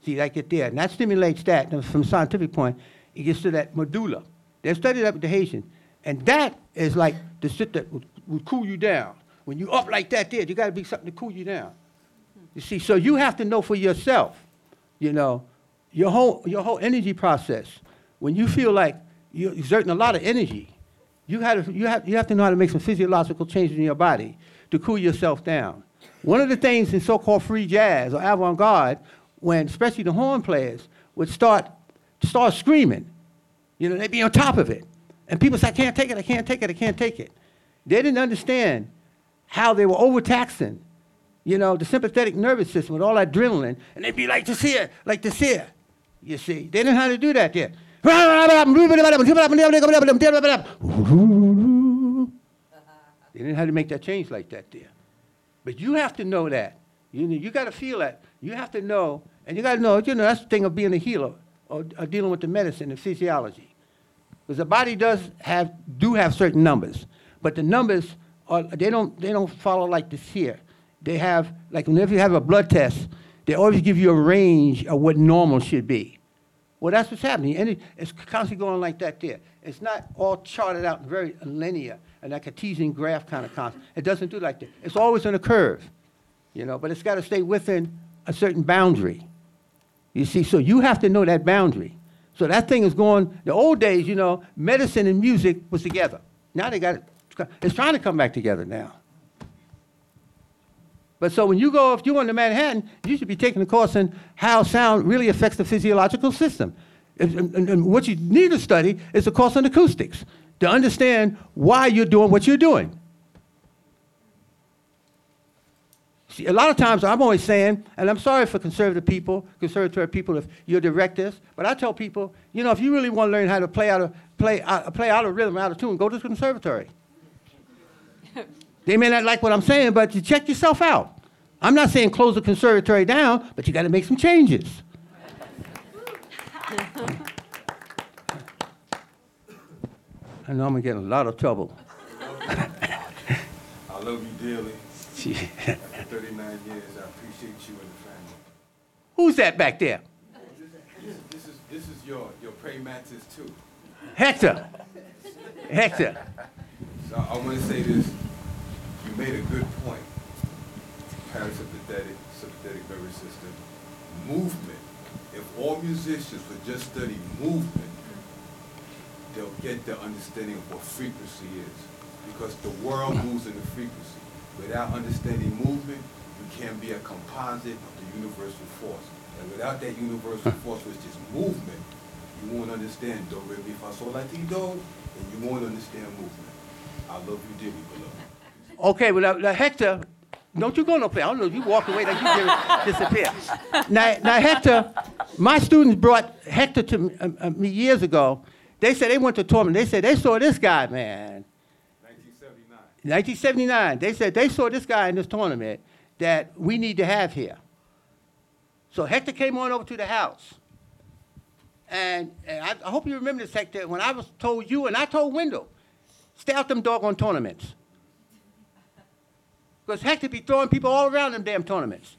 See, like it there. And that stimulates that. And from a scientific point, it gets to that medulla. They studied that with the Haitians. And that is like the shit that would, would cool you down. When you up like that there, you got to be something to cool you down. You see, so you have to know for yourself, you know, your whole, your whole energy process. When you feel like you're exerting a lot of energy, you, to, you, have, you have to know how to make some physiological changes in your body to cool yourself down. One of the things in so-called free jazz or avant-garde, when especially the horn players would start, start screaming, you know, they'd be on top of it. And people say, I can't take it, I can't take it, I can't take it. They didn't understand how they were overtaxing, you know, the sympathetic nervous system with all that adrenaline, and they'd be like this here, like this here. You see, they didn't know how to do that there. They didn't have to make that change like that there. But you have to know that. You, you got to feel that. You have to know, and you got to know, you know, that's the thing of being a healer or, or dealing with the medicine and physiology. Because the body does have, do have certain numbers, but the numbers, are, they, don't, they don't follow like this here. They have, like whenever you have a blood test, they always give you a range of what normal should be. Well, that's what's happening. And it, it's constantly going like that there. It's not all charted out very linear and like a Cartesian graph kind of concept. It doesn't do like that. It's always on a curve, you know, but it's got to stay within a certain boundary. You see, so you have to know that boundary. So that thing is going, the old days, you know, medicine and music was together. Now they got it, it's trying to come back together now. But so when you go, if you went to Manhattan, you should be taking a course in how sound really affects the physiological system. And, and, and what you need to study is a course in acoustics to understand why you're doing what you're doing. See, a lot of times I'm always saying, and I'm sorry for conservative people, conservative people, if you're directors, but I tell people, you know, if you really want to learn how to play out of play out, play out of rhythm, out of tune, go to the conservatory. they may not like what I'm saying, but you check yourself out. I'm not saying close the conservatory down, but you got to make some changes. I know I'm gonna get in a lot of trouble. I love you dearly. After 39 years, I appreciate you and the family. Who's that back there? This, this is this is your your prey mantis too. Hector. Hector. So I want to say this. You made a good point. Parasympathetic, sympathetic nervous system, movement. If all musicians would just study movement, they'll get the understanding of what frequency is. Because the world hmm. moves in the frequency. Without understanding movement, you can't be a composite of the universal force. And without that universal force, which is movement, you won't understand do, re, mi, fa, sol, la, ti, do, and you won't understand movement. I love you dearly, beloved. Okay, well, now, now Hector, don't you go no place. I don't know, if you walk away like you get disappear. Now, now, Hector, my students brought Hector to me, uh, uh, me years ago. They said they went to tournament. They said they saw this guy, man. 1979. 1979. They said they saw this guy in this tournament that we need to have here. So Hector came on over to the house. And, and I, I hope you remember this, Hector, when I was told you and I told Wendell, stay out them doggone tournaments. Because Hector be throwing people all around them damn tournaments.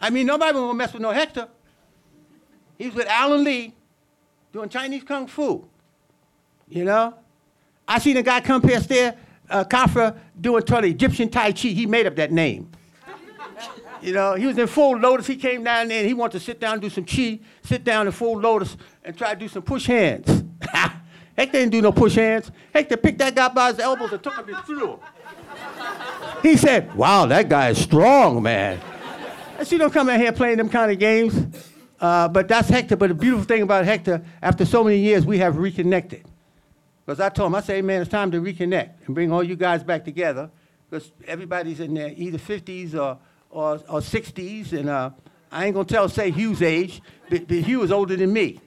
I mean, nobody will mess with no Hector. He was with Alan Lee doing Chinese Kung Fu. You know? I seen a guy come past there, uh, Kafra, doing totally Egyptian Tai Chi. He made up that name. You know, he was in full lotus. He came down there and he wanted to sit down and do some chi, sit down in full lotus and try to do some push hands. Hector didn't do no push hands. Hector picked that guy by his elbows and took him and threw him. He said, wow, that guy is strong, man. I see don't come in here playing them kind of games. Uh, but that's Hector. But the beautiful thing about Hector, after so many years, we have reconnected. Because I told him, I say, man, it's time to reconnect and bring all you guys back together. Because everybody's in their either 50s or, or, or 60s. And uh, I ain't going to tell, say Hugh's age, but, but Hugh is older than me.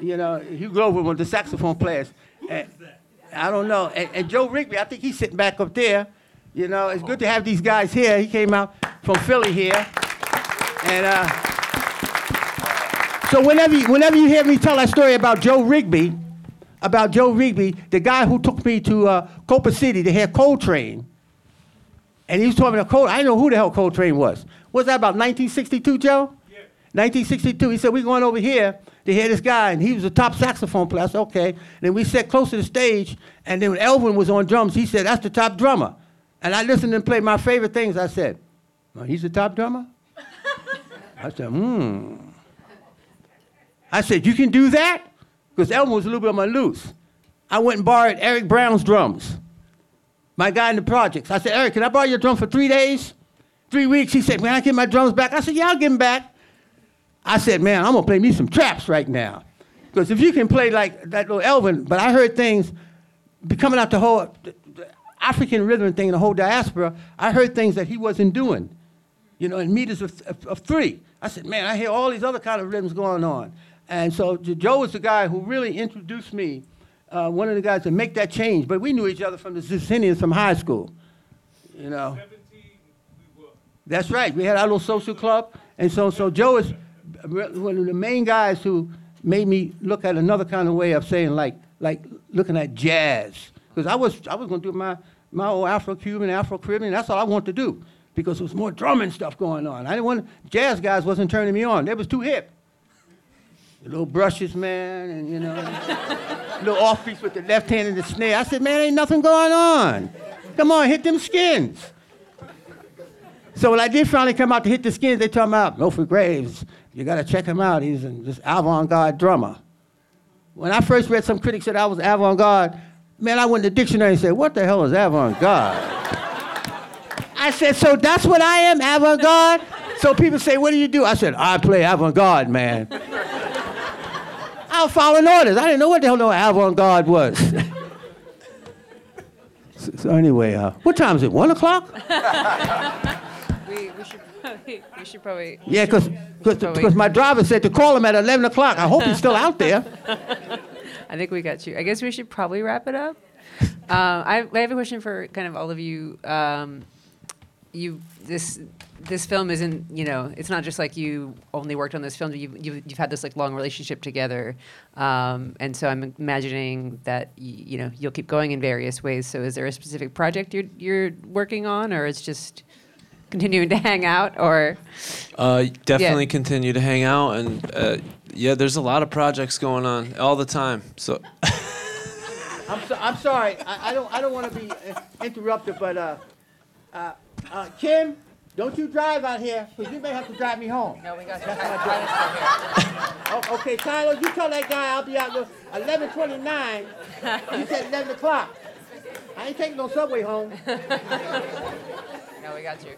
You know, Hugh Glover, one of the saxophone players. And, I don't know. And, and Joe Rigby, I think he's sitting back up there. You know, it's good to have these guys here. He came out from Philly here. And uh, so whenever you, whenever you hear me tell that story about Joe Rigby, about Joe Rigby, the guy who took me to uh, Copa City to hear Coltrane, and he was talking about Coltrane. I didn't know who the hell Coltrane was. Was that about 1962, Joe? Yeah. 1962. He said, we're going over here to hear this guy, and he was a top saxophone player. I said, okay. And then we sat close to the stage, and then when Elvin was on drums, he said, that's the top drummer. And I listened and played my favorite things. I said, well, he's the top drummer? I said, hmm. I said, you can do that? Because Elvin was a little bit on my loose. I went and borrowed Eric Brown's drums, my guy in the projects. I said, Eric, can I borrow your drum for three days? Three weeks? He said, man, I get my drums back. I said, yeah, I'll get them back. I said, man, I'm going to play me some traps right now. Because if you can play like that little Elvin, but I heard things coming out the whole African rhythm thing, in the whole diaspora, I heard things that he wasn't doing, you know, in meters of, of, of three. I said, man, I hear all these other kind of rhythms going on. And so Joe was the guy who really introduced me, uh, one of the guys to make that change. But we knew each other from the Zicinians from high school, you know. 17, That's right. We had our little social club. And so, so Joe is one of the main guys who made me look at another kind of way of saying, like, like looking at jazz. Because I was, I was going to do my, my old Afro-Cuban, Afro-Caribbean. That's all I wanted to do because there was more drumming stuff going on. I didn't want, jazz guys wasn't turning me on. They was too hip. The little brushes, man, and you know, little offbeats with the left hand and the snare. I said, man, ain't nothing going on. Come on, hit them skins. So when I did finally come out to hit the skins, they told me out, Milford Graves, you gotta check him out. He's a, this avant-garde drummer. When I first read some critics said I was avant-garde, man, I went to the dictionary and said, what the hell is avant-garde? I said, so that's what I am, avant-garde? So people say, what do you do? I said, I play avant-garde, man. I was following orders. I didn't know what the hell no avant-garde was. so, so, anyway, uh, what time is it? One o'clock? we, we, should probably, we should probably. Yeah, because because my driver said to call him at 11 o'clock. I hope he's still out there. I think we got you. I guess we should probably wrap it up. Uh, I, I, have a question for kind of all of you. Um, you this this film isn't you know it's not just like you only worked on this film you've, you've, you've had this like long relationship together um, and so i'm imagining that y- you know you'll keep going in various ways so is there a specific project you're, you're working on or it's just continuing to hang out or uh, definitely yeah. continue to hang out and uh, yeah there's a lot of projects going on all the time so I'm, so, I'm sorry I, I don't I don't want to be uh, interrupted but uh, uh, uh, Kim don't you drive out here, because you may have to drive me home. No, we got That's my oh, okay, Tyler, you tell that guy I'll be out there 11:29. You said 11 o'clock. I ain't taking no subway home. no, we got you.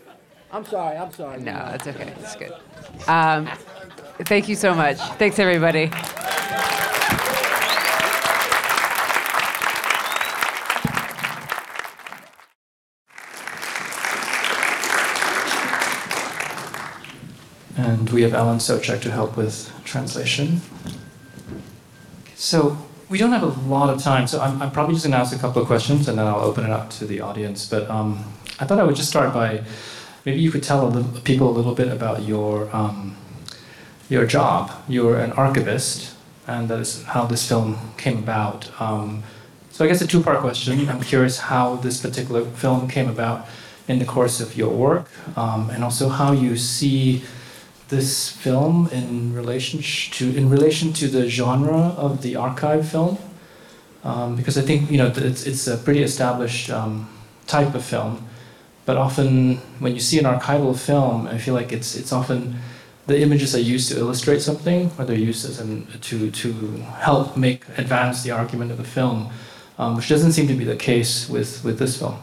I'm sorry. I'm sorry. No, it's okay. It's good. Um, thank you so much. Thanks, everybody. and we have Alan Sochak to help with translation. So we don't have a lot of time, so I'm, I'm probably just going to ask a couple of questions and then I'll open it up to the audience. But um, I thought I would just start by maybe you could tell a little, people a little bit about your um, your job. You're an archivist, and that is how this film came about. Um, so I guess a two-part question. I'm curious how this particular film came about in the course of your work, um, and also how you see this film in relation to in relation to the genre of the archive film, um, because I think you know it's it's a pretty established um, type of film, but often when you see an archival film, I feel like it's it's often the images are used to illustrate something, or they're used as an, to to help make advance the argument of the film, um, which doesn't seem to be the case with with this film.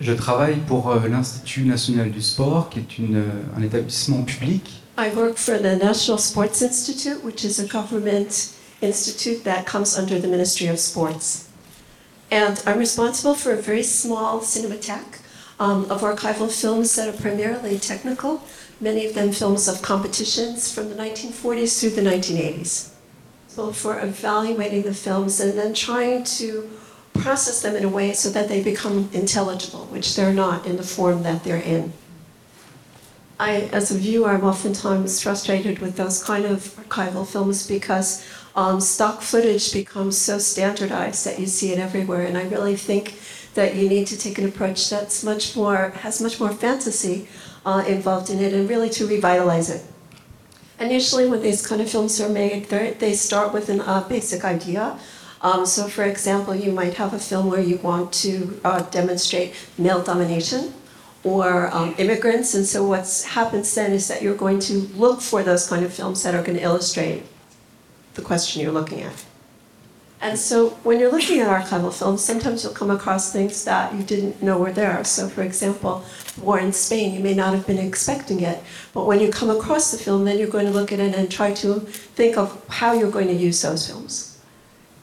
Je travaille pour euh, l'Institut national du sport, qui est une, euh, un établissement public. I work for the National Sports Institute, which is a government institute that comes under the Ministry of Sports. And I'm responsible for a very small cinematheque um, of archival films that are primarily technical, many of them films of competitions from the 1940s through the 1980s. So for evaluating the films and then trying to process them in a way so that they become intelligible, which they're not in the form that they're in. I, as a viewer, I'm oftentimes frustrated with those kind of archival films because um, stock footage becomes so standardized that you see it everywhere. And I really think that you need to take an approach that's much more has much more fantasy uh, involved in it, and really to revitalize it. And usually, when these kind of films are made, they start with a uh, basic idea. Um, so, for example, you might have a film where you want to uh, demonstrate male domination or um, immigrants. And so what happens then is that you're going to look for those kind of films that are going to illustrate the question you're looking at. And so when you're looking at archival films, sometimes you'll come across things that you didn't know were there. So for example, war in Spain, you may not have been expecting it. But when you come across the film, then you're going to look at it and try to think of how you're going to use those films.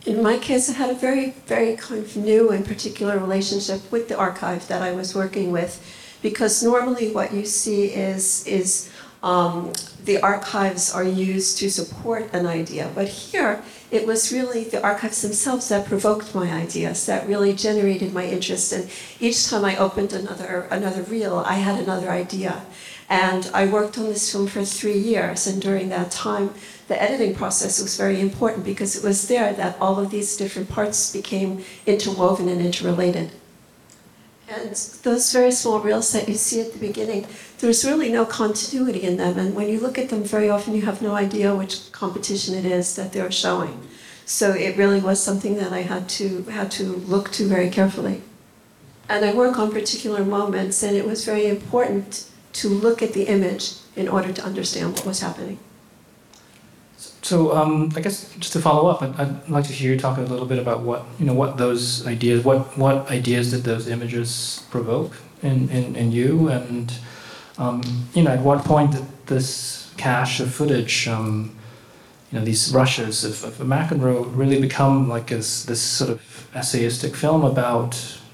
In my case, I had a very, very kind of new and particular relationship with the archive that I was working with because normally what you see is, is um, the archives are used to support an idea. But here, it was really the archives themselves that provoked my ideas, that really generated my interest. And each time I opened another, another reel, I had another idea. And I worked on this film for three years. And during that time, the editing process was very important because it was there that all of these different parts became interwoven and interrelated. And those very small reels that you see at the beginning, there's really no continuity in them. And when you look at them, very often you have no idea which competition it is that they're showing. So it really was something that I had to had to look to very carefully. And I work on particular moments, and it was very important to look at the image in order to understand what was happening. So um, I guess just to follow up, I'd, I'd, like to hear you talk a little bit about what you know, what those ideas, what what ideas did those images provoke in in, in you, and um, you know, at what point did this cache of footage, um, you know, these rushes of, of McEnroe really become like this this sort of essayistic film about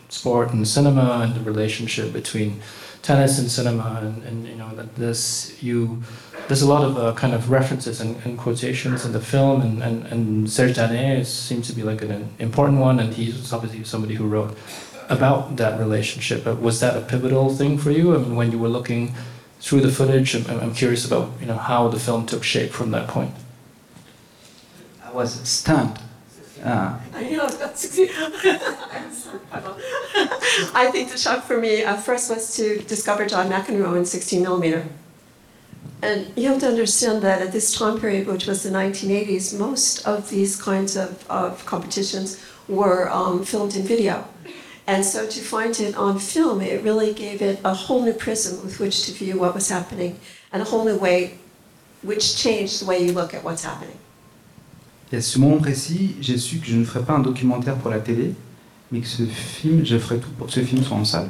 sport and cinema and the relationship between tennis and cinema, and, and you know that this you there's a lot of uh, kind of references and, and, quotations in the film, and, and, and Serge Daney seems to be like an important one, and he's obviously somebody who wrote about that relationship. But was that a pivotal thing for you? I mean, when you were looking through the footage, I'm, I'm curious about you know how the film took shape from that point. I was stunned. Uh, I know that's. I think the shock for me first was to discover John McEnroe in 16 millimeter. And you have to understand that at this time period, which was the 1980s, most of these kinds of, of competitions were um, filmed in video. And so to find it on film, it really gave it a whole new prism with which to view what was happening and a whole new way, which changed the way you look at what's happening. Et à ce moment précis, j'ai su que je ne ferais pas un documentaire pour la télé, mais que ce film, je tout pour que ce film soit en salle.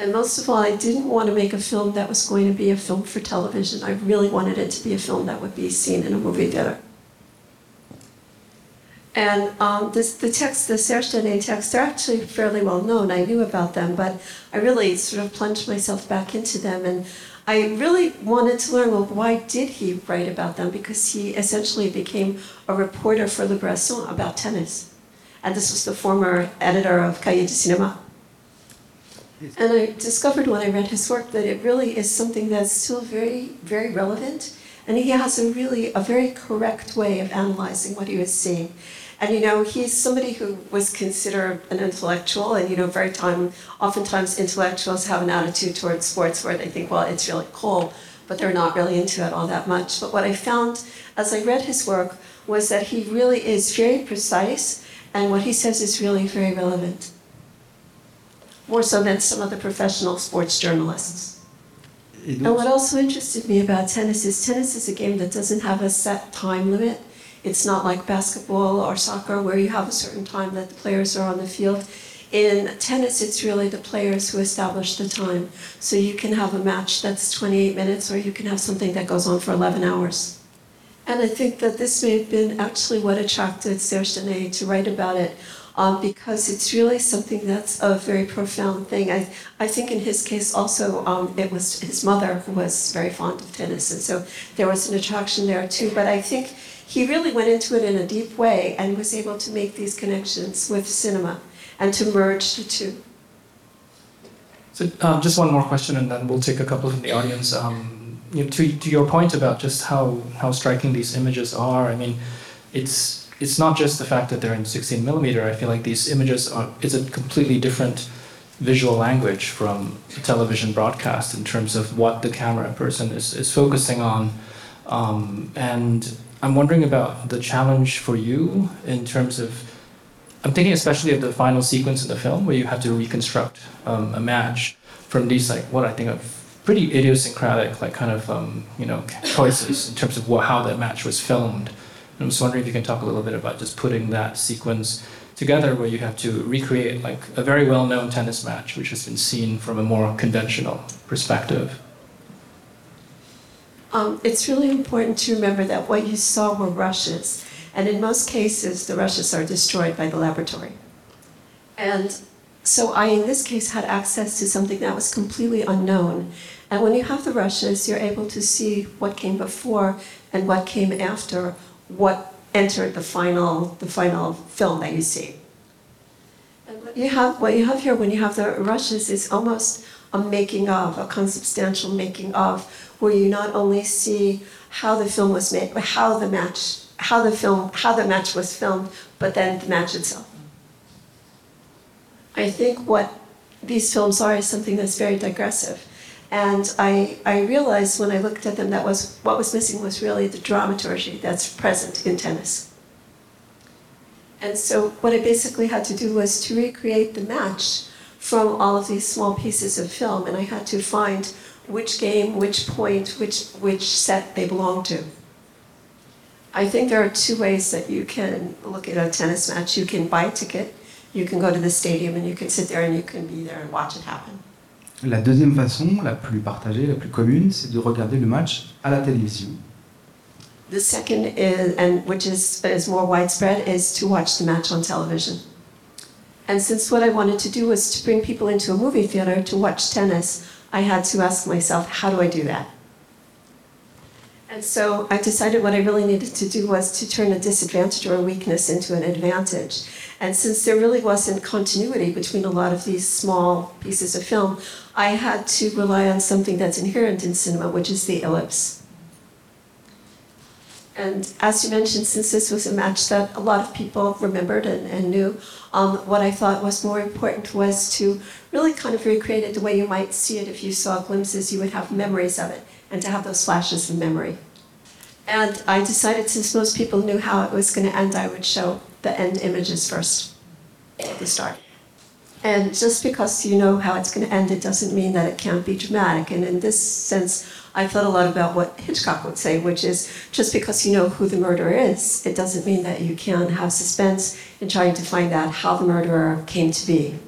And most of all, I didn't want to make a film that was going to be a film for television. I really wanted it to be a film that would be seen in a movie theater. And um, this, the text, the Serge Daney texts, they're actually fairly well known. I knew about them, but I really sort of plunged myself back into them. And I really wanted to learn, well, why did he write about them? Because he essentially became a reporter for Libération about tennis. And this was the former editor of Cahiers du Cinéma. And I discovered when I read his work that it really is something that's still very, very relevant. And he has a really, a very correct way of analyzing what he was seeing. And you know, he's somebody who was considered an intellectual, and you know, very time, oftentimes intellectuals have an attitude towards sports where they think, well, it's really cool, but they're not really into it all that much. But what I found as I read his work was that he really is very precise, and what he says is really very relevant. More so than some of the professional sports journalists. And what also interested me about tennis is tennis is a game that doesn't have a set time limit. It's not like basketball or soccer where you have a certain time that the players are on the field. In tennis, it's really the players who establish the time. So you can have a match that's 28 minutes, or you can have something that goes on for 11 hours. And I think that this may have been actually what attracted Serge Daney to write about it, um, because it's really something that's a very profound thing. I, I think in his case also, um, it was his mother who was very fond of tennis, and so there was an attraction there too. But I think he really went into it in a deep way and was able to make these connections with cinema and to merge the two. So um, just one more question, and then we'll take a couple from the audience. You know, to, to your point about just how, how striking these images are, I mean, it's it's not just the fact that they're in 16 millimeter. I feel like these images are it's a completely different visual language from television broadcast in terms of what the camera person is, is focusing on. Um, and I'm wondering about the challenge for you in terms of I'm thinking especially of the final sequence in the film where you have to reconstruct um, a match from these like what I think of pretty idiosyncratic like kind of um, you know choices in terms of what, how that match was filmed. And I'm just wondering if you can talk a little bit about just putting that sequence together where you have to recreate like a very well-known tennis match which has been seen from a more conventional perspective. Um, it's really important to remember that what you saw were rushes, and in most cases, the rushes are destroyed by the laboratory. And so I, in this case, had access to something that was completely unknown. And when you have the rushes, you're able to see what came before and what came after, what entered the final, the final film that you see. And what you have, what you have here when you have the rushes is almost a making of, a consubstantial making of, where you not only see how the film was made, how the match, how the film, how the match was filmed, but then the match itself. I think what these films are is something that's very digressive. And I, I realized when I looked at them that was what was missing was really the dramaturgy that's present in tennis. And so what I basically had to do was to recreate the match from all of these small pieces of film, and I had to find which game, which point, which, which set they belong to. I think there are two ways that you can look at a tennis match. You can buy a ticket, you can go to the stadium, and you can sit there and you can be there and watch it happen. La deuxième façon, la plus partagée, la plus commune, c'est de regarder le match à la télévision. The second is, and which is, is more widespread, is to watch the match on television. And since what I wanted to do was to bring people into a movie theater to watch tennis, I had to ask myself, how do I do that? And so I decided what I really needed to do was to turn a disadvantage or a weakness into an advantage. And since there really wasn't continuity between a lot of these small pieces of film, I had to rely on something that's inherent in cinema, which is the ellipse. And as you mentioned, since this was a match that a lot of people remembered and, and knew, um, what I thought was more important was to really kind of recreate it the way you might see it if you saw glimpses, you would have memories of it, and to have those flashes of memory. And I decided since most people knew how it was going to end, I would show the end images first at the start. And just because you know how it's going to end, it doesn't mean that it can't be dramatic. And in this sense, I thought a lot about what Hitchcock would say, which is just because you know who the murderer is, it doesn't mean that you can't have suspense in trying to find out how the murderer came to be.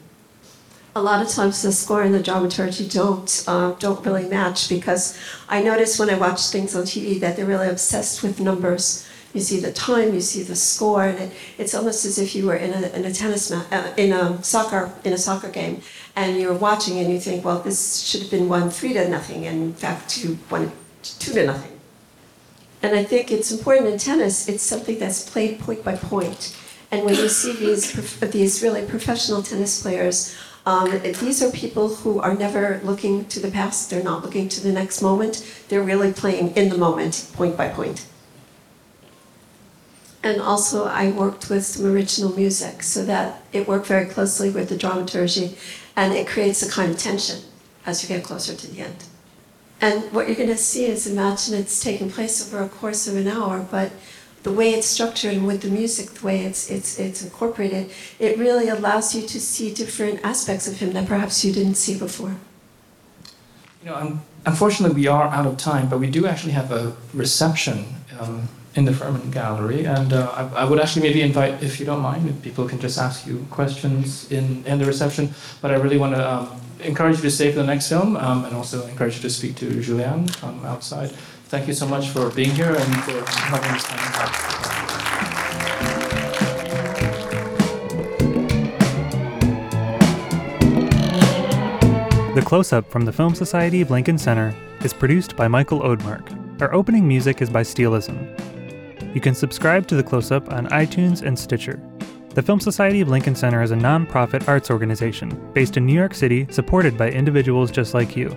A lot of times the score and the dramaturgy don't uh, don't really match because I notice when I watch things on TV that they're really obsessed with numbers. You see the time, you see the score, and it, it's almost as if you were in a, in a tennis uh, in a soccer in a soccer game, and you're watching and you think, well, this should have been won three to nothing, and in fact, you won two to nothing. And I think it's important in tennis. It's something that's played point by point, and when you see these these really professional tennis players, Um, these are people who are never looking to the past, they're not looking to the next moment, they're really playing in the moment, point by point. And also, I worked with some original music so that it worked very closely with the dramaturgy and it creates a kind of tension as you get closer to the end. And what you're going to see is imagine it's taking place over a course of an hour, but the way it's structured and with the music, the way it's, it's, it's incorporated, it really allows you to see different aspects of him that perhaps you didn't see before. You know, unfortunately, we are out of time, but we do actually have a reception um, in the Furman Gallery, and uh, I, I, would actually maybe invite, if you don't mind, if people can just ask you questions in, in the reception. But I really want to um, encourage you to stay for the next film, um, and also encourage you to speak to Julien outside. Thank you so much for being here and for having this time. The close up from the Film Society of Lincoln Center is produced by Michael Odemark. Our opening music is by Steelism. You can subscribe to The Close Up on iTunes and Stitcher. The Film Society of Lincoln Center is a nonprofit arts organization based in New York City supported by individuals just like you.